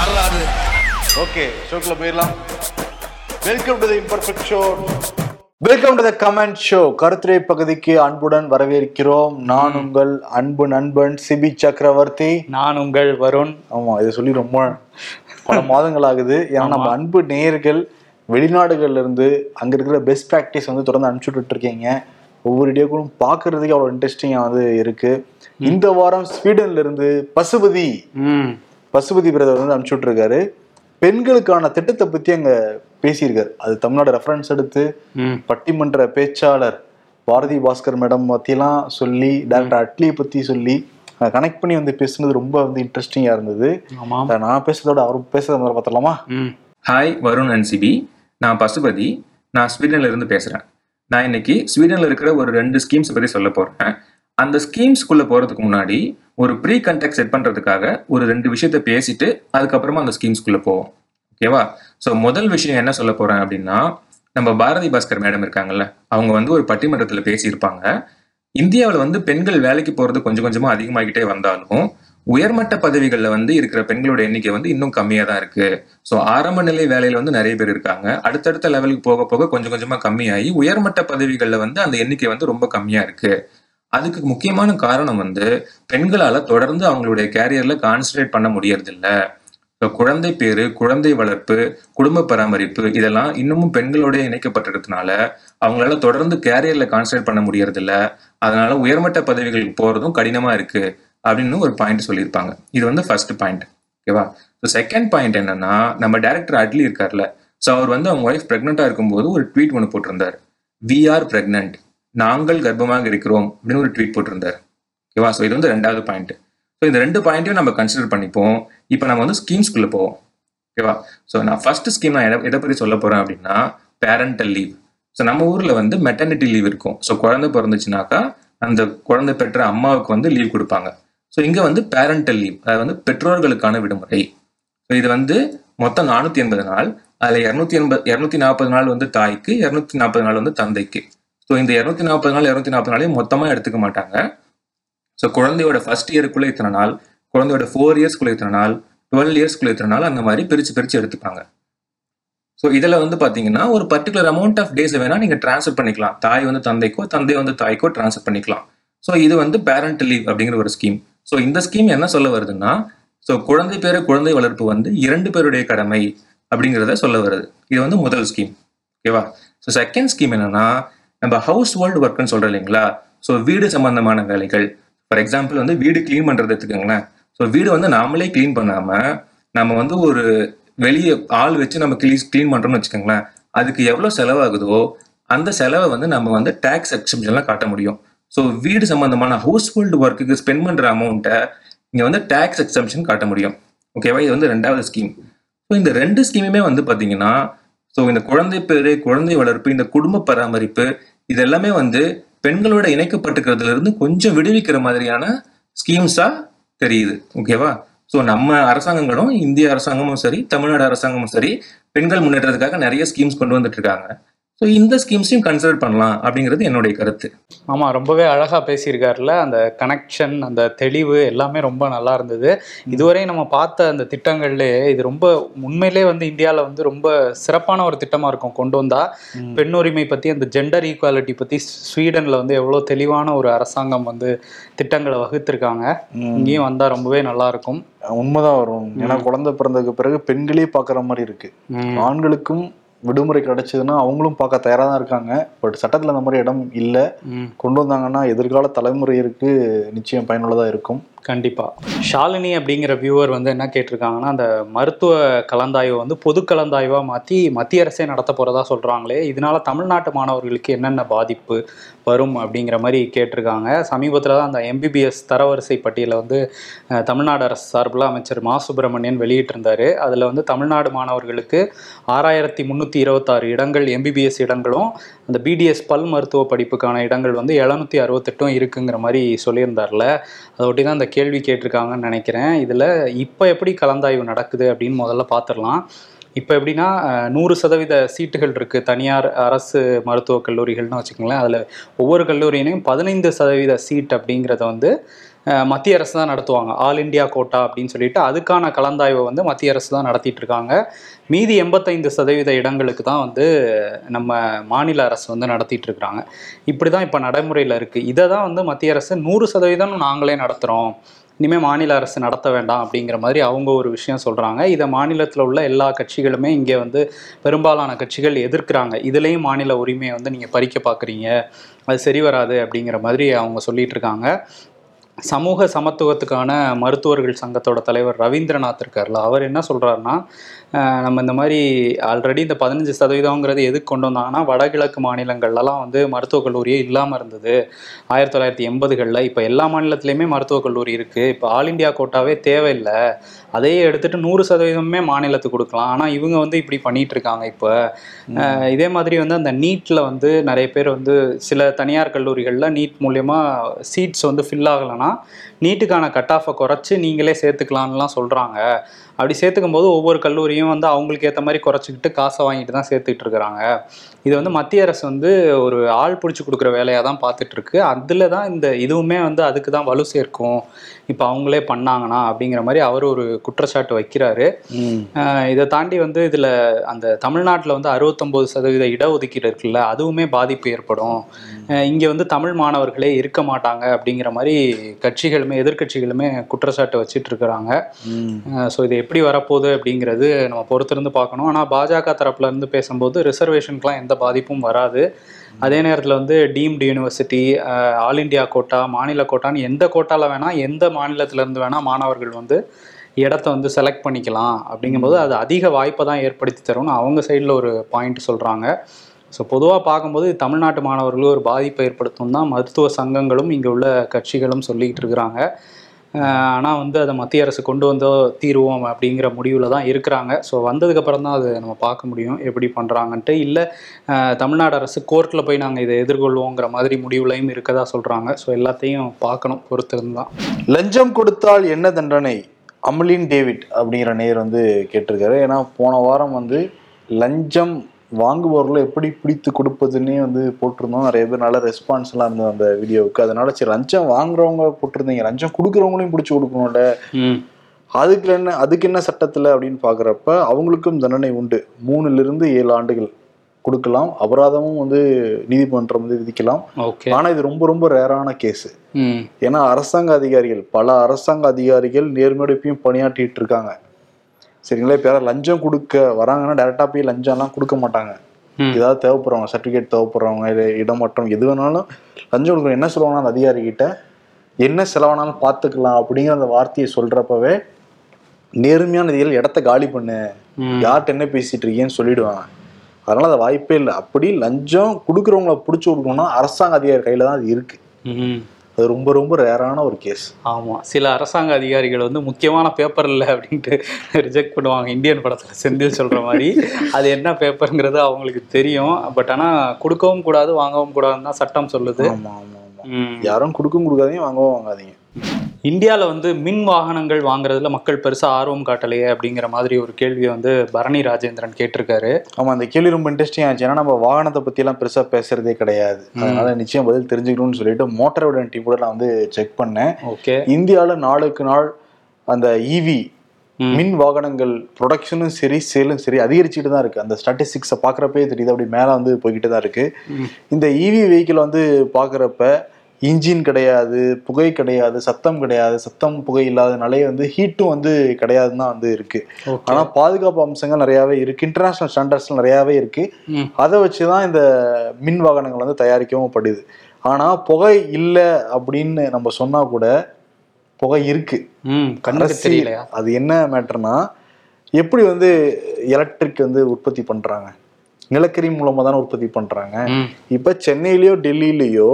யாராது ஓகே ஷோக்குள்ள போயிடலாம். Welcome to the imperfect show welcome to the comment show கருத்துரை பகுதிக்கு அன்புடன் வரவேற்கிறோம். நான் உங்கள் அன்பு நண்பன் சிபி சக்கரவர்த்தி. நான் உங்கள் வருண். ஆமா இதை சொல்லி ரொம்ப பல மாதங்கள் ஆகுது. ஏன்னா நம்ம அன்பு நேயர்கள் வெளிநாடுகள்ல இருந்து அங்க இருக்கிற பெஸ்ட் ப்ராக்டிஸ் வந்து தொடர்ந்து அனுப்பிச்சு விட்டுட்டு இருக்கீங்க ஒவ்வொரு வீடியோக்களும் பார்க்கறதுக்கு அவ்வளோ இன்ட்ரெஸ்டிங்காக வந்து இருக்கு. இந்த வாரம் ஸ்வீடன்ல இருந்து பசுபதி ம். பசுபதி பிரதர் வந்து அனுப்பிச்சு விட்டுருக்காரு பெண்களுக்கான திட்டத்தை பத்தி அங்க பேசியிருக்காரு. அது தமிழ்நாடு ரெஃபரன்ஸ் எடுத்து பட்டிமன்ற பேச்சாளர் பாரதி பாஸ்கர் மேடம் பத்திலாம் சொல்லி டாக்டர் அட்லியை பத்தி சொல்லி கனெக்ட் பண்ணி வந்து பேசுனது ரொம்ப வந்து இன்ட்ரெஸ்டிங்கா இருந்தது. நான் பேசுறதோட அவர் பேசுறத முதல்ல பார்த்தலாமா ஹாய் வருண் அண்ட் சிபி நான் பசுபதி. நான் ஸ்வீடன்ல இருந்து பேசுறேன். நான் இன்னைக்கு ஸ்வீடன்ல இருக்கிற ஒரு ரெண்டு ஸ்கீம்ஸ் பத்தி சொல்ல போறேன். அந்த ஸ்கீம்ஸ்குள்ள போறதுக்கு முன்னாடி ஒரு ப்ரீ கண்டெக்ட் செட் பண்ணுறதுக்காக ஒரு ரெண்டு விஷயத்த பேசிட்டு அதுக்கப்புறமா அந்த ஸ்கீம்ஸ்க்குள்ளே போவோம். ஓகேவா ஸோ முதல் விஷயம் என்ன சொல்ல போகிறேன் அப்படின்னா நம்ம பாரதி பாஸ்கர் மேடம் இருக்காங்கல்ல அவங்க வந்து ஒரு பட்டிமன்றத்தில் பேசியிருப்பாங்க. இந்தியாவில் வந்து பெண்கள் வேலைக்கு போகிறது கொஞ்சம் கொஞ்சமாக அதிகமாகிட்டே வந்தாலும் உயர்மட்ட பதவிகளில் வந்து இருக்கிற பெண்களோட எண்ணிக்கை வந்து இன்னும் கம்மியாக தான் இருக்கு. ஸோ ஆரம்ப நிலை வேலையில் வந்து நிறைய பேர் இருக்காங்க. அடுத்தடுத்த லெவலுக்கு போக போக கொஞ்சம் கொஞ்சமாக கம்மியாகி உயர்மட்ட பதவிகளில் வந்து அந்த எண்ணிக்கை வந்து ரொம்ப கம்மியாக இருக்குது அதுக்கு முக்கியமான காரணம் வந்து பெண்களால தொடர்ந்து அவங்களுடைய கேரியர்ல கான்சன்ட்ரேட் பண்ண முடியறதில்ல. இப்போ குழந்தை பேரு குழந்தை வளர்ப்பு குடும்ப பராமரிப்பு இதெல்லாம் இன்னமும் பெண்களோட இணைக்கப்பட்டிருக்கிறதுனால அவங்களால தொடர்ந்து கேரியர்ல கான்சன்ட்ரேட் பண்ண முடியறதில்ல. அதனால உயர்மட்ட பதவிகளுக்கு போறதும் கடினமா இருக்கு அப்படின்னு ஒரு பாயிண்ட் சொல்லியிருப்பாங்க. இது வந்து ஃபர்ஸ்ட் பாயிண்ட் ஓகேவா ஸோ செகண்ட் பாயிண்ட் என்னன்னா நம்ம டேரக்டர் அட்லி இருக்கார்ல. ஸோ அவர் வந்து அவங்க ஒய்ஃப் பிரெக்னெண்டா இருக்கும்போது ஒரு ட்வீட் ஒன்று போட்டிருந்தார். வி ஆர் பிரெக்னென்ட் நாங்கள் கர்ப்பமாக இருக்கிறோம் அப்படின்னு ஒரு ட்வீட் போட்டிருந்தார். ஓகேவா ஸோ இது வந்து ரெண்டாவது பாயிண்ட் ஸோ இந்த ரெண்டு பாயிண்ட்டையும் நம்ம கன்சிடர் பண்ணிப்போம். இப்போ நம்ம வந்து ஸ்கீம்ஸ்குள்ளே போவோம். ஓகேவா ஸோ நான் ஃபர்ஸ்ட் ஸ்கீம் நான் எதை பற்றி சொல்ல போகிறேன் அப்படின்னா பேரண்டல் லீவ் ஸோ நம்ம ஊரில் வந்து மெட்டர்னிட்டி லீவ் இருக்கும். ஸோ குழந்தை பிறந்துச்சுனாக்கா அந்த குழந்தை பெற்ற அம்மாவுக்கு வந்து லீவ் கொடுப்பாங்க. ஸோ இங்கே வந்து பேரண்டல் லீவ் அதாவது வந்து பெற்றோர்களுக்கான விடுமுறை. ஸோ இது வந்து மொத்தம் நானூற்றி எண்பது நாள். அதில் இரநூத்தி எண்பது இரநூத்தி நாற்பது நாள் வந்து தாய்க்கு இரநூத்தி நாற்பது நாள் வந்து தந்தைக்கு. ஸோ இந்த இரநூத்தி நாற்பது நாள் இரநூத்தி நாற்பது நாளையும் மொத்தமாக எடுத்துக்க மாட்டாங்க. ஸோ குழந்தையோட ஃபர்ஸ்ட் இயருக்குள்ளே இத்தனை நாள் குழந்தையோட ஃபோர் இயர்ஸ்க்குள்ளே இத்தனை நாள் டுவெல் இயர்ஸ்க்குள்ளே இத்தனை நாள் அந்த மாதிரி பிரித்து பிரித்து எடுத்துப்பாங்க. ஸோ இதில் வந்து பார்த்தீங்கன்னா ஒரு பர்டிகுலர் அமௌண்ட் ஆஃப் டேஸ் வேணால் நீங்கள் ட்ரான்ஸ்ஃபர் பண்ணிக்கலாம். தாய் வந்து தந்தைக்கோ தந்தை வந்து தாய்க்கோ ட்ரான்ஸ்ஃபர் பண்ணிக்கலாம். ஸோ இது வந்து பேரண்ட் லீவ் அப்படிங்கிற ஒரு ஸ்கீம் ஸோ இந்த ஸ்கீம் என்ன சொல்ல வருதுன்னா ஸோ குழந்தை பேர் குழந்தை வளர்ப்பு வந்து இரண்டு பேருடைய கடமை அப்படிங்கிறத சொல்ல வருது. இது வந்து முதல் ஸ்கீம் ஓகேவா ஸோ செகண்ட் ஸ்கீம் என்னன்னா நம்ம ஹவுஸ் ஹோல்டு ஒர்க்னு சொல்கிறோம் இல்லைங்களா? ஸோ வீடு சம்பந்தமான வேலைகள். ஃபார் எக்ஸாம்பிள் வந்து வீடு க்ளீன் பண்ணுறதுக்குங்களேன் எடுத்துக்கோங்களேன். ஸோ வீடு வந்து நாமளே க்ளீன் பண்ணாமல் நம்ம வந்து ஒரு வெளியே ஆள் வச்சு நம்ம க்ளீன் க்ளீன் பண்ணுறோம்னு வச்சுக்கோங்களேன். அதுக்கு எவ்வளோ செலவாகுதோ அந்த செலவை வந்து நம்ம வந்து டேக்ஸ் எக்ஸிபிஷன்லாம் காட்ட முடியும். ஸோ வீடு சம்மந்தமான ஹவுஸ் ஹோல்டு ஒர்க்குக்கு ஸ்பெண்ட் பண்ணுற அமௌண்ட்டை இங்கே வந்து டேக்ஸ் எக்ஸம்ஷன் காட்ட முடியும். ஓகேவா இது வந்து ரெண்டாவது ஸ்கீம் ஸோ இந்த ரெண்டு ஸ்கீமுமே வந்து பார்த்தீங்கன்னா ஸோ இந்த குழந்தை பேரு குழந்தை வளர்ப்பு இந்த குடும்ப பராமரிப்பு இது எல்லாமே வந்து பெண்களோட இணைக்கப்பட்டுக்கிறதுல இருந்து கொஞ்சம் விடுவிக்கிற மாதிரியான ஸ்கீம்ஸா தெரியுது. ஓகேவா ஸோ நம்ம அரசாங்கங்களும் இந்திய அரசாங்கமும் சரி தமிழ்நாடு அரசாங்கமும் சரி பெண்கள் முன்னேற்றத்துக்காக நிறைய ஸ்கீம்ஸ் கொண்டு வந்துட்டு இருக்காங்க. ஸோ இந்த ஸ்கீம்ஸையும் கன்சிடர் பண்ணலாம் அப்படிங்கிறது என்னுடைய கருத்து. ஆமாம் ரொம்பவே அழகாக பேசியிருக்காருல அந்த கனெக்ஷன் அந்த தெளிவு எல்லாமே ரொம்ப நல்லா இருந்தது. இதுவரை நம்ம பார்த்த அந்த திட்டங்கள்லேயே இது ரொம்ப உண்மையிலே வந்து இந்தியாவில் வந்து ரொம்ப சிறப்பான ஒரு திட்டமாக இருக்கும் கொண்டு வந்தா. பெண் உரிமை பற்றி அந்த ஜெண்டர் ஈக்குவாலிட்டி பற்றி ஸ்வீடனில் வந்து எவ்வளோ தெளிவான ஒரு அரசாங்கம் வந்து திட்டங்களை வகுத்திருக்காங்க. இங்கேயும் வந்தால் ரொம்பவே நல்லா இருக்கும். உண்மைதான் வரும். ஏன்னா குழந்தை பிறந்ததுக்கு பிறகு பெண்களே பார்க்குற மாதிரி இருக்கு. ம். ஆண்களுக்கும் விடுமுறை கிடைச்சதுன்னா அவங்களும் பார்க்க தயாரா தான் இருக்காங்க. பட் சட்டத்துல அந்த மாதிரி இடம் இல்லை. கொண்டு வந்தாங்கன்னா எதிர்கால தலைமுறையிற்கு நிச்சயம் பயனுள்ளதா இருக்கும். கண்டிப்பாக ஷாலினி அப்படிங்கிற வியூவர் வந்து என்ன கேட்டிருக்காங்கன்னா அந்த மருத்துவ கலந்தாய்வை வந்து பொது கலந்தாய்வாக மாற்றி மத்திய அரசே நடத்த போகிறதா சொல்கிறாங்களே இதனால தமிழ்நாட்டு மாணவர்களுக்கு என்னென்ன பாதிப்பு வரும் அப்படிங்கிற மாதிரி கேட்டிருக்காங்க. சமீபத்தில் தான் அந்த எம்பிபிஎஸ் தரவரிசை பட்டியலில் வந்து தமிழ்நாடு அரசு சார்பில் அமைச்சர் மா. சுப்பிரமணியன் வெளியிட்டிருந்தார். அதில் வந்து தமிழ்நாடு மாணவர்களுக்கு ஆறாயிரத்தி முந்நூற்றி இருபத்தாறு இடங்கள் எம்பிபிஎஸ் இடங்களும் அந்த பிடிஎஸ் பல் மருத்துவ படிப்புக்கான இடங்கள் வந்து எழுநூற்றி அறுபத்தெட்டும் இருக்குங்கிற மாதிரி சொல்லியிருந்தார்ல. அதை ஒட்டி தான் அந்த கேள்வி கேட்டிருக்காங்கன்னு நினைக்கிறேன். இதில் இப்போ எப்படி கலந்தாய்வு நடக்குது அப்படின்னு முதல்ல பார்த்துடலாம் இப்போ எப்படின்னா நூறு சதவீத சீட்டுகள் இருக்குது தனியார் அரசு மருத்துவக் கல்லூரிகள்னு வச்சுக்கோங்களேன். அதில் ஒவ்வொரு கல்லூரியிலையும் பதினைந்து சதவீத சீட் அப்படிங்கிறத வந்து மத்திய அரசு தான் நடத்துவாங்க. ஆல் இந்தியா கோட்டா அப்படின்னு சொல்லிட்டு அதுக்கான கலந்தாய்வை வந்து மத்திய அரசு தான் நடத்திட்டு இருக்காங்க. மீதி எண்பத்தைந்து சதவீத இடங்களுக்கு தான் வந்து நம்ம மாநில அரசு வந்து நடத்திட்டு இருக்கிறாங்க. இப்படி தான் இப்போ நடைமுறையில் இருக்குது இதை தான் வந்து மத்திய அரசு நூறு சதவீதம் நாங்களே நடத்துகிறோம் இனிமேல் மாநில அரசு நடத்த வேண்டாம் அப்படிங்கிற மாதிரி அவங்க ஒரு விஷயம் சொல்கிறாங்க இதை மாநிலத்தில் உள்ள எல்லா கட்சிகளுமே இங்கே வந்து பெரும்பாலான கட்சிகள் எதிர்க்கிறாங்க. இதுலேயும் மாநில உரிமையை வந்து நீங்கள் பறிக்க பார்க்குறீங்க. அது சரி வராது அப்படிங்கிற மாதிரி அவங்க சொல்லிட்டு இருக்காங்க. சமூக சமத்துவத்துக்கான மருத்துவர்கள் சங்கத்தோட தலைவர் ரவீந்திரநாத் இருக்கார்ல அவர் என்ன சொல்கிறாருன்னா நம்ம இந்த மாதிரி ஆல்ரெடி இந்த பதினஞ்சு சதவீதங்கிறது எதுக்கு கொண்டு வந்தாங்கன்னா வடகிழக்கு மாநிலங்கள்லாம் வந்து மருத்துவக் கல்லூரியே இல்லாமல் இருந்தது. ஆயிரத்தி தொள்ளாயிரத்தி எண்பதுகளில் இப்போ எல்லா மாநிலத்திலையுமே மருத்துவக் கல்லூரி இருக்குது இப்போ ஆல் இந்தியா கோட்டாவே தேவையில்லை. அதையே எடுத்துட்டு நூறு சதவீதமே மாநிலத்துக்கு கொடுக்கலாம். ஆனால் இவங்க வந்து இப்படி பண்ணிட்டு இருக்காங்க இப்போ. இதே மாதிரி வந்து அந்த நீட்டில் வந்து நிறைய பேர் வந்து சில தனியார் கல்லூரிகளில் நீட் மூலயமா சீட்ஸ் வந்து ஃபில் ஆகலைன்னா நீட்டுக்கான கட் ஆஃபை குறைச்சி நீங்களே சேர்த்துக்கலான்லாம் சொல்கிறாங்க அப்படி சேர்த்துக்கும் போது ஒவ்வொரு கல்லூரியும் வந்து அவங்களுக்கு ஏற்ற மாதிரி குறைச்சிக்கிட்டு காசை வாங்கிட்டு தான் சேர்த்துட்டு இருக்கிறாங்க இது வந்து மத்திய அரசு வந்து ஒரு ஆள் பிடிச்சி கொடுக்குற வேலையாக தான் பார்த்துட்டு இருக்கு அதில் தான் இந்த இதுவுமே வந்து அதுக்கு தான் வலு சேர்க்கும். இப்போ அவங்களே பண்ணாங்கன்னா அப்படிங்கிற மாதிரி அவர் ஒரு குற்றச்சாட்டு வைக்கிறாரு. இதை தாண்டி வந்து இதில் அந்த தமிழ்நாட்டில் வந்து அறுபத்தொம்போது சதவீத இடஒதுக்கீடு இருக்குல்ல அதுவுமே பாதிப்பு ஏற்படும். இங்கே வந்து தமிழ் மாணவர்களே இருக்க மாட்டாங்க அப்படிங்கிற மாதிரி கட்சிகளுமே எதிர்க்கட்சிகளுமே குற்றச்சாட்டு வச்சிட்டு இருக்கிறாங்க. ஸோ இது எப்படி வரப்போகுது அப்படிங்கிறது நம்ம பொறுத்திருந்து பார்க்கணும். ஆனால் பாஜக தரப்புலேருந்து பேசும்போது ரிசர்வேஷனுக்குலாம் எந்த பாதிப்பும் வராது. அதே நேரத்தில் வந்து deemed university all India quota மாநில கோட்டான்னு எந்த கோட்டாவில் வேணால் எந்த மாநிலத்திலேருந்து வேணால் மாணவர்கள் வந்து இடத்த வந்து செலக்ட் பண்ணிக்கலாம். அப்படிங்கும்போது அது அதிக வாய்ப்பை தான் ஏற்படுத்தி தரும்னு அவங்க சைடில் ஒரு பாயிண்ட் சொல்கிறாங்க ஸோ பொதுவாக பார்க்கும்போது தமிழ்நாட்டு மாணவர்களும் ஒரு பாதிப்பை ஏற்படுத்தும் தான் மருத்துவ சங்கங்களும் இங்கே உள்ள கட்சிகளும் சொல்லிக்கிட்டு இருக்கிறாங்க. ஆனால் வந்து அதை மத்திய அரசு கொண்டு வந்தோ தீருவோம் அப்படிங்கிற முடிவில் தான் இருக்கிறாங்க. ஸோ வந்ததுக்கப்புறம் தான் அது நம்ம பார்க்க முடியும். எப்படி பண்ணுறாங்கன்ட்டு இல்லை தமிழ்நாடு அரசு கோர்ட்டில் போய் நாங்கள் இதை எதிர்கொள்வோங்கிற மாதிரி முடிவுலையும் இருக்கதா சொல்கிறாங்க ஸோ எல்லாத்தையும் பார்க்கணும். பொறுத்திருந்தான் லஞ்சம் கொடுத்தால் என்ன தண்டனை? அமலின் டேவிட் அப்படிங்கிற நேர் வந்து கேட்டிருக்காரு. ஏன்னா போன வாரம் வந்து லஞ்சம் வாங்குபவர்களை எப்படி பிடித்து கொடுப்பதுன்னே வந்து போட்டிருந்தோம். நிறைய பேர் நல்ல ரெஸ்பான்ஸ் எல்லாம் இருந்தது அந்த வீடியோவுக்கு. அதனால சரி லஞ்சம் வாங்குறவங்க போட்டிருந்தீங்க. லஞ்சம் கொடுக்குறவங்களையும் பிடிச்சி கொடுக்கணும்ல. அதுக்கு என்ன அதுக்கு என்ன சட்டத்துல அப்படின்னு பாக்குறப்ப அவங்களுக்கும் தண்டனை உண்டு. மூணுல இருந்து ஏழு ஆண்டுகள் கொடுக்கலாம். அபராதமும் வந்து நீதிமன்றம் வந்து விதிக்கலாம். ஓகே. ஆனா இது ரொம்ப ரொம்ப ரேரான கேஸ். ஏன்னா அரசாங்க அதிகாரிகள் பல அரசாங்க அதிகாரிகள் நேர்மையோடையும் பணியாற்றிட்டு இருக்காங்க. சரிங்களா? இப்போ யாராவது லஞ்சம் கொடுக்க வராங்கன்னா டேரக்டா போய் லஞ்சம்லாம் கொடுக்க மாட்டாங்க. ஏதாவது தேவைப்படுறவங்க சர்டிஃபிகேட் தேவைப்படுறவங்க இல்லை இடமாற்றம் எது வேணாலும் லஞ்சம் கொடுக்குற என்ன சொல்லுவாங்கன்னா அந்த அதிகாரி கிட்ட என்ன செலவானாலும் பார்த்துக்கலாம் அப்படிங்கிற அந்த வார்த்தையை சொல்றப்பவே நேர்மையான இதில் இடத்த காலி பண்ணு. யார்கிட்ட என்ன பேசிட்டு இருக்கீங்கன்னு சொல்லிடுவாங்க. அதனால அது வாய்ப்பே இல்லை. அப்படி லஞ்சம் கொடுக்குறவங்கள பிடிச்சி கொடுக்கணும்னா அரசாங்க அதிகாரி கையில தான் அது இருக்கு. ம் அது ரொம்ப ரொம்ப ரேரான ஒரு கேஸ். ஆமாம் சில அரசாங்க அதிகாரிகள் வந்து முக்கியமான பேப்பர் இல்லை அப்படின்ட்டு ரிஜெக்ட் பண்ணுவாங்க. இந்தியன் படத்தில் செந்தில் சொல்கிற மாதிரி. அது என்ன பேப்பருங்கிறது அவங்களுக்கு தெரியும். பட் ஆனால் கொடுக்கவும் கூடாது வாங்கவும் கூடாதுன்னு தான் சட்டம் சொல்லுது. ஆமா ஆமா ஆமா. ம். யாரும் கொடுக்கவும் கொடுக்காதீங்க வாங்கவும் வாங்காதீங்க. இந்தியாவில் வந்து மின் வாகனங்கள் வாங்குறதுல மக்கள் பெருசாக ஆர்வம் காட்டலையே அப்படிங்கிற மாதிரி ஒரு கேள்வியை வந்து பரணி ராஜேந்திரன் கேட்டிருக்காரு. ஆமா அந்த கேள்வி ரொம்ப இன்ட்ரெஸ்டிங் ஆச்சு ஏன்னா நம்ம வாகனத்தை பத்தி எல்லாம் பெருசா பேசுறதே கிடையாது. அதனால நிச்சயம் பதில் தெரிஞ்சுக்கணும்னு சொல்லிட்டு மோட்டார் விடன் டீம் கூட நான் வந்து செக் பண்ணேன். ஓகே. இந்தியால நாளுக்கு நாள் அந்த ஈவி ம். மின் வாகனங்கள் ப்ரொடக்ஷனும் சரி சேலும் சரி அதிகரிச்சுட்டு தான் இருக்கு. அந்த ஸ்டாட்டிஸ்டிக்ஸை பார்க்குறப்பே தெரியுது. அப்படி மேலே வந்து போய்கிட்டு தான் இருக்கு. ம். இந்த ஈவி வெஹிக்கிள் வந்து பார்க்குறப்ப இன்ஜின் கிடையாது புகை கிடையாது சத்தம் கிடையாது சத்தம் புகை இல்லாதனாலே வந்து ஹீட்டும் வந்து கிடையாதுன்னு தான் வந்து இருக்கு. ஆனா பாதுகாப்பு அம்சங்கள் நிறையாவே இருக்கு இன்டர்நேஷனல் ஸ்டாண்டர்ட்ஸ் நிறையாவே இருக்கு. அதை வச்சு தான் இந்த மின் வாகனங்கள் வந்து தயாரிக்கவும் படுது. ஆனா புகை இல்லை அப்படின்னு நம்ம சொன்னா கூட புகை இருக்கு. அது என்ன மேட்டர்னா எப்படி வந்து எலக்ட்ரிக் வந்து உற்பத்தி பண்றாங்க? நிலக்கரி மூலமா தானே உற்பத்தி பண்றாங்க? இப்ப சென்னையிலயோ டெல்லியிலயோ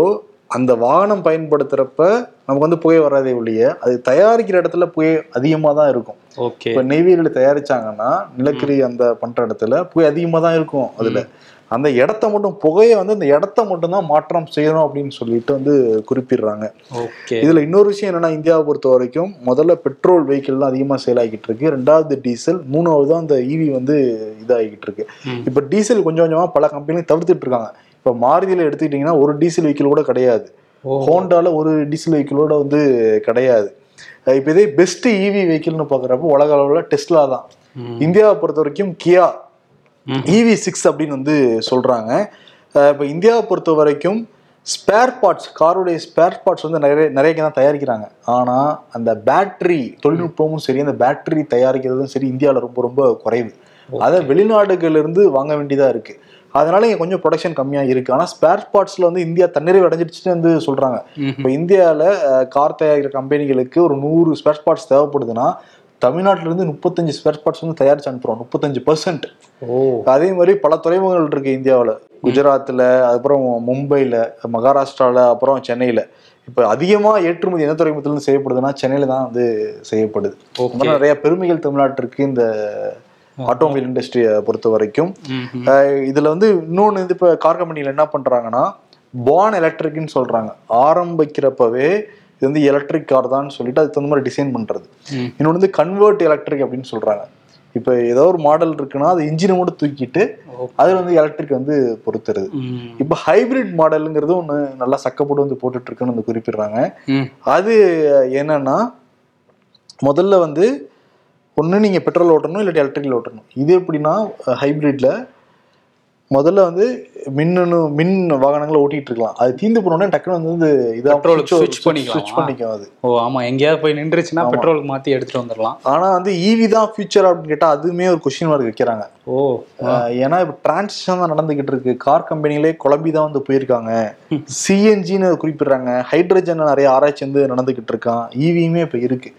அந்த வாகனம் பயன்படுத்துறப்ப நமக்கு வந்து புகை வராதே ஒழிய அது தயாரிக்கிற இடத்துல புகை அதிகமா தான் இருக்கும். ஓகே. இப்ப நெய்வேலியில தயாரிச்சாங்கன்னா நிலக்கரி அந்த பண்ற இடத்துல புகை அதிகமா தான் இருக்கும் அதுல. அந்த இடத்த மட்டும் புகையை வந்து அந்த இடத்த மட்டும் தான் மாற்றம் செய்யணும் அப்படின்னு சொல்லிட்டு வந்து குறிப்பிடுறாங்க. ஓகே. இதுல இன்னொரு விஷயம் என்னன்னா இந்தியாவை பொறுத்த வரைக்கும் முதல்ல பெட்ரோல் வெஹிக்கிள் தான் அதிகமா சேல் ஆகிட்டு இருக்கு. ரெண்டாவது டீசல் மூணாவது தான் அந்த ஈவி வந்து இதாகிட்டு இருக்கு. இப்ப டீசல் கொஞ்சம் கொஞ்சமா பல கம்பெனியும் தவிர்த்துட்டு இருக்காங்க. இப்ப மாருதியில எடுத்துக்கிட்டீங்கன்னா ஒரு டீசல் வெஹிக்கிள் கூட கிடையாது. ஹோண்டால ஒரு டீசல் வெஹிக்கிளோட வந்து கிடையாது. இப்ப இதே பெஸ்ட் இவி வெஹிக்கிள்னு பாக்குறப்ப உலக அளவுல டெஸ்லா தான். இந்தியாவை பொறுத்த வரைக்கும் கியா இவி சிக்ஸ் அப்படின்னு வந்து சொல்றாங்க. அஹ் இப்ப இந்தியாவை பொறுத்த வரைக்கும் ஸ்பேர் பார்ட்ஸ் காருடைய ஸ்பேர் பார்ட்ஸ் வந்து நிறைய நிறைய தான் தயாரிக்கிறாங்க. ஆனா அந்த பேட்டரி தொழில்நுட்பமும் சரி அந்த பேட்டரி தயாரிக்கிறதும் சரி இந்தியாவில் ரொம்ப ரொம்ப குறைவு. அதை வெளிநாடுகள்ல இருந்து வாங்க வேண்டியதா இருக்கு. அதனால இங்க கொஞ்சம் ப்ரொடக்ஷன் கம்மியா இருக்கு. ஆனா ஸ்பேர் பார்ட்ஸ்ல வந்து இந்தியா தன்னிறைவு அடைஞ்சிடுச்சுன்னு வந்து சொல்றாங்க. இப்போ இந்தியாவில் கார் தயாரிக்கிற கம்பெனிகளுக்கு ஒரு நூறு ஸ்பேர் பார்ட்ஸ் தேவைப்படுதுன்னா தமிழ்நாட்டுல இருந்து முப்பத்தஞ்சு ஸ்பேர் பார்ட்ஸ் வந்து தயாரிச்சு அனுப்புறோம். முப்பத்தஞ்சு பர்சன்ட் ஓ. அதே மாதிரி பல துறைமுகங்கள் இருக்கு இந்தியாவில். குஜராத்தில் அதுக்கப்புறம் மும்பையில் மகாராஷ்டிராவில் அப்புறம் சென்னையில். இப்போ அதிகமாக ஏற்றுமதி எந்த துறைமுகத்திலிருந்து செய்யப்படுதுன்னா சென்னையில் தான் வந்து செய்யப்படுது. நிறைய பெருமைகள் தமிழ்நாட்டிற்கு இந்த ஆட்டோமொபைல் இண்டஸ்ட்ரியை பொறுத்த வரைக்கும். இதுல வந்து இன்னொன்று இது இப்போ கார் கம்பெனியில் என்ன பண்றாங்கன்னா பான் எலக்ட்ரிக்னு சொல்றாங்க. ஆரம்பிக்கிறப்பவே இது வந்து எலக்ட்ரிக் கார் தான் சொல்லிட்டு அதுக்கு தகுந்த மாதிரி டிசைன் பண்றது. இன்னொன்று வந்து கன்வெர்ட் எலக்ட்ரிக் அப்படின்னு சொல்றாங்க. இப்போ ஏதோ ஒரு மாடல் இருக்குன்னா அது இன்ஜினை மட்டும் தூக்கிட்டு அதுல வந்து எலக்ட்ரிக் வந்து பொறுத்துறது. இப்போ ஹைபிரிட் மாடலுங்கிறது ஒன்று நல்லா சக்கப்போட்டு வந்து போட்டுட்டு இருக்குன்னு வந்து குறிப்பிடுறாங்க. அது என்னன்னா முதல்ல வந்து ஒன்று நீங்கள் பெட்ரோல் ஓட்டணும் இல்லாட்டி எலக்ட்ரிக்கல் ஓட்டணும். இது எப்படின்னா ஹைபிரிட்ல முதல்ல வந்து மின்னணு மின் வாகனங்களை ஓட்டிட்டு இருக்கலாம். அது தீந்து போனோடனே டக்குனு வந்து இதாக Petrol க்கு switch பண்ணிக்கலாமா? ஸ்விட்ச் பண்ணிக்கும் அது. ஓ ஆமா. எங்கேயாவது போய் நின்றுச்சுன்னா பெட்ரோலுக்கு மாத்தி எடுத்துட்டு வந்துடலாம். ஆனா வந்து ஈவி தான் ஃபியூச்சர் அப்படின்னு கேட்டா அதுவுமே ஒரு கொஸ்டின் மார்க் வைக்கிறாங்க. ஓ ஏன்னா இப்போ டிரான்சிஷன் தான் நடந்துகிட்டு இருக்கு. கார் கம்பெனிகளே குழம்பி தான் வந்து போயிருக்காங்க. சிஎன்ஜின்னு குறிப்பிடுறாங்க. ஹைட்ரஜன் நிறைய ஆராய்ச்சி வந்து நடந்துகிட்டு இருக்கான். ஈவியுமே இப்போ இருக்கு.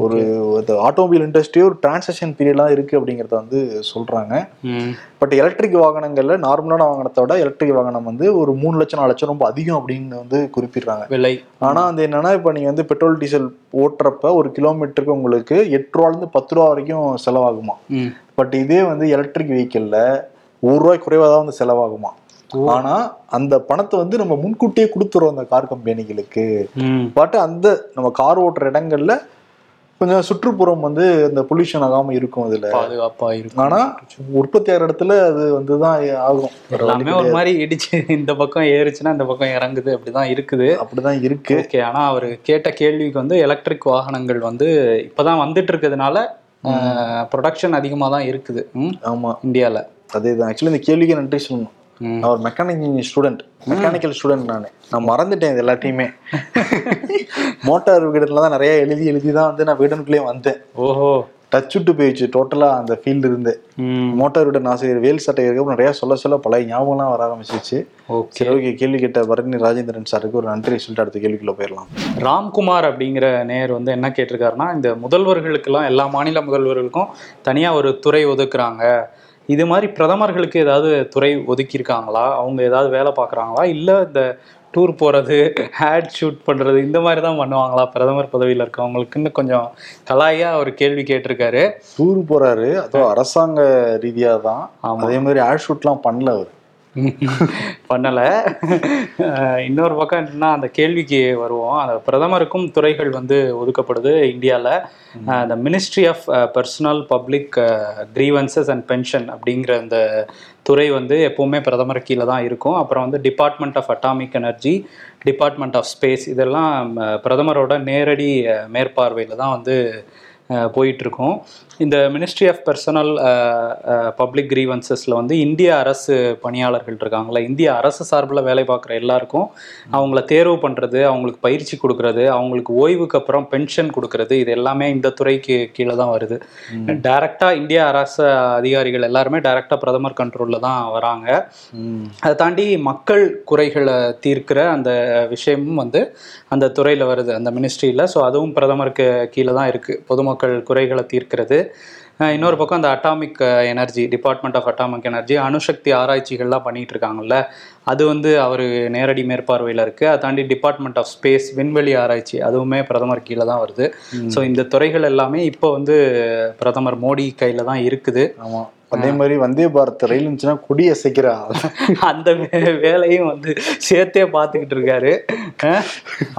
ஒரு ஆட்டோமொபைல் இண்டஸ்ட்ரி ஒரு டிரான்சாக்ஷன் பீரியட்லாம் இருக்கு அப்படிங்கிறத வந்து சொல்றாங்க. ம். பட் எலக்ட்ரிக் வாகனங்கள்ல நார்மலான வாகனத்தை விட எலக்ட்ரிக் வாகனம் வந்து ஒரு மூணு லட்சம் நாலு லட்சம் ரொம்ப அதிகம் அப்படின்னு வந்து குறிப்பிடுறாங்க. விலை. ஆனா வந்து என்னன்னா இப்போ நீங்க வந்து பெட்ரோல் டீசல் ஓட்டுறப்ப ஒரு கிலோமீட்டருக்கு உங்களுக்கு எட்டு ரூபால இருந்து பத்து ரூபா வரைக்கும் செலவாகுமா. பட் இதே வந்து எலக்ட்ரிக் வெஹிக்கிள்ல ஒரு ரூபாய் குறைவா தான் வந்து செலவாகுமா? ஆனா அந்த பணத்தை வந்து நம்ம முன்கூட்டியே கொடுத்துறோம் அந்த கார் கம்பெனிகளுக்கு. பட் அந்த நம்ம கார் ஓட்டுற இடங்கள்ல கொஞ்சம் சுற்றுப்புறம் வந்து இந்த பொல்யூஷன் ஆகாம இருக்கும் அதுல பாதுகாப்பா இருக்கும். ஆனா உற்பத்தி ஆகிற இடத்துல அது வந்து தான் ஆகும். எல்லாமே ஒரு மாதிரி இடிச்சு இந்த பக்கம் ஏறுச்சுன்னா இந்த பக்கம் இறங்குது அப்படிதான் இருக்குது. அப்படிதான் இருக்கு. ஓகே ஆனா அவர் கேட்ட கேள்விக்கு வந்து எலக்ட்ரிக் வாகனங்கள் வந்து இப்பதான் வந்துட்டு இருக்கிறதுனால ப்ரொடக்ஷன் அதிகமா தான் இருக்குது. ம், ஆமா. இந்தியால. அதேதான். ஆக்சுவலி இந்த கேள்விக்கு நன்றி சொல்லணும். நான் ஒரு மெக்கானிக் ஸ்டூடெண்ட் மெக்கானிக்கல் ஸ்டூடெண்ட் நான். நான் மறந்துட்டேன் இது எல்லாத்தையுமே. மோட்டார் வீடுல தான் நிறைய எழுதி எழுதி தான் வந்து நான் வீடனுக்குள்ளேயே வந்தேன். ஓஹோ. டச் விட்டு போயிடுச்சு டோட்டலா அந்த ஃபீல்டு இருந்து. மோட்டார் வீடன் ஆசிரியர் வேல் சட்டை இருக்க நிறைய சொல்ல சொல்ல பழைய ஞாபகம்லாம் வர ஆரம்பிச்சிச்சு சரி ஓகே கேள்வி கேட்ட பரணி ராஜேந்திரன் சாருக்கு ஒரு நன்றி. சொல்லிட்டு அடுத்த கேள்விக்குள்ள போயிடலாம். ராம்குமார் அப்படிங்கிற நேயர் வந்து என்ன கேட்டிருக்காருன்னா இந்த முதல்வர்களுக்கெல்லாம் எல்லா மாநில முதல்வர்களுக்கும் தனியாக ஒரு துறை ஒதுக்குறாங்க. இது மாதிரி பிரதமர்களுக்கு ஏதாவது துறை ஒதுக்கியிருக்காங்களா? அவங்க ஏதாவது வேலை பார்க்குறாங்களா? இல்லை இந்த டூர் போகிறது ஹேட் ஷூட் பண்ணுறது இந்த மாதிரி தான் பண்ணுவாங்களா? பிரதமர் பதவியில் இருக்கவங்களுக்குன்னு கொஞ்சம் கலாயா ஒரு கேள்வி கேட்டிருக்காரு. டூர் போறாரு. அதுவும் அரசாங்க ரீதியா தான். அதே மாதிரி ஆட் ஷூட்லாம் பண்ணல அவர். பண்ணலை. இன்னொரு பக்கம் என்னன்னா அந்த கேள்விக்கு வருவோம். அந்த பிரதமருக்கும் துறைகள் வந்து ஒதுக்கப்படுது இந்தியாவில் அந்த ministry of personnel public grievances and pension அப்படிங்கிற அந்த துறை வந்து எப்போவுமே பிரதமர் கீழே தான் இருக்கும். அப்புறம் வந்து department of atomic energy department of space இதெல்லாம் பிரதமரோட நேரடி மேற்பார்வையில் தான் வந்து அஹ், போயிட்டு இருக்கோம் இந்த மினிஸ்ட்ரி ஆஃப் பர்சனல் பப்ளிக் கிரீவன்சஸில் வந்து இந்திய அரசு பணியாளர்கள் இருக்காங்களா இந்திய அரசு சார்பில் வேலை பார்க்குற எல்லாருக்கும் அவங்கள தேர்வு பண்ணுறது அவங்களுக்கு பயிற்சி கொடுக்கறது அவங்களுக்கு ஓய்வுக்கு அப்புறம் பென்ஷன் கொடுக்கறது இது எல்லாமே இந்த துறைக்கு கீழே தான் வருது. டைரெக்டாக இந்திய அரசு அதிகாரிகள் எல்லாருமே டைரெக்டாக பிரதமர் கண்ட்ரோலில் தான் வராங்க. அதை தாண்டி மக்கள் குறைகளை தீர்க்கிற அந்த விஷயமும் வந்து அந்த துறையில் வருது அந்த மினிஸ்ட்ரியில் ஸோ அதுவும் பிரதமருக்கு கீழே தான் இருக்குது பொதுமக்கள் குறைகளை தீர்க்கிறது. இன்னொரு பக்கம் அந்த atomic energy department of atomic energy அணுசக்தி ஆராய்ச்சிகள்லாம் பண்ணிட்டு இருக்காங்கல்ல. அது வந்து அவர் நேரடி மேற்பார்வையில் இருக்குது அதை தாண்டி டிபார்ட்மெண்ட் ஆஃப் ஸ்பேஸ் விண்வெளி ஆராய்ச்சி அதுவுமே பிரதமர் கீழே தான் வருது. ஸோ இந்த துறைகள் எல்லாமே இப்போ வந்து பிரதமர் மோடி கையில் தான் இருக்குது. ஆமா. அதே மாதிரி வந்தே பாரத் ரயில் இருந்துச்சுன்னா கொடி அசைக்கிறா அந்த வேலையும் வந்து சேர்த்தே பார்த்துக்கிட்டு இருக்காரு.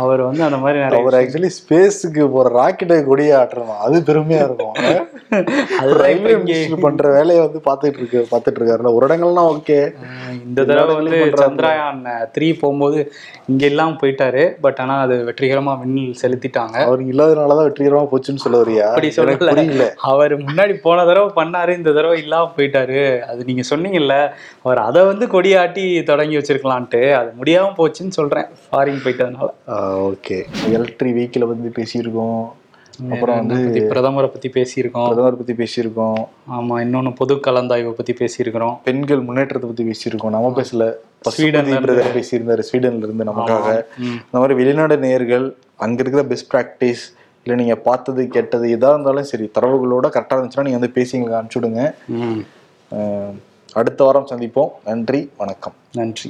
அவர் வந்து அந்த மாதிரி அவர் ஆக்சுவலி ஸ்பேஸுக்கு போற ராக்கெட்டை கொடியை ஆட்டுறோம் அது பெருமையா இருக்கும். அது ரயில்வே மினிஸ்டர் பண்ற வேலையை வந்து பாத்துட்டு இருக்கு பாத்துட்டு இருக்காருல்ல. ஒரு இடங்கள்லாம் ஓகே இந்த தடவை வந்து சந்திரயான் த்ரீ போகும்போது இங்க எல்லாம் போயிட்டாரு. பட் ஆனா அது வெற்றிகரமா விண்ணில் செலுத்திட்டாங்க. அவர் இல்லாதனாலதான் வெற்றிகரமா போச்சுன்னு சொல்ல வரியா? அப்படி சொல்லல. அவர் முன்னாடி போன தடவை பண்ணாரு இந்த தடவை இல்லாம போயிட்டாரு. அது நீங்க சொன்னீங்கல்ல அவர் அதை வந்து கொடியாட்டி தொடங்கி வச்சிருக்கலான்ட்டு அது முடியாம போச்சுன்னு சொல்றேன் ஃபாரின் போயிட்டதுனால. ஓகே எலக்ட்ரிக் வெஹிக்கிளை பத்தி பேசியிருக்கோம். அப்புறம் வந்து பிரதமரை பத்தி பேசியிருக்கோம். பிரதமர் பத்தி பேசியிருக்கோம். ஆமா இன்னொன்னு பொது கலந்தாய்வை பத்தி பேசியிருக்கிறோம். பெண்கள் முன்னேற்றத்தை பத்தி பேசியிருக்கோம். நம்ம பேசல. ஸ்வீடன்ல பேசியிருந்தாரு ஸ்வீடன்ல இருந்து நமக்காக. இந்த மாதிரி வெளிநாடு நேயர்கள் அங்க இருக்கிற பெஸ்ட் ப்ராக்டிஸ் இல்லை நீங்க பார்த்தது கெட்டது எதா இருந்தாலும் சரி தரவுகளோட கரெக்டாக இருந்துச்சுன்னா நீங்க வந்து பேசி எங்களுக்கு அனுப்பிச்சுடுங்க அடுத்த வாரம் சந்திப்போம். நன்றி வணக்கம். நன்றி.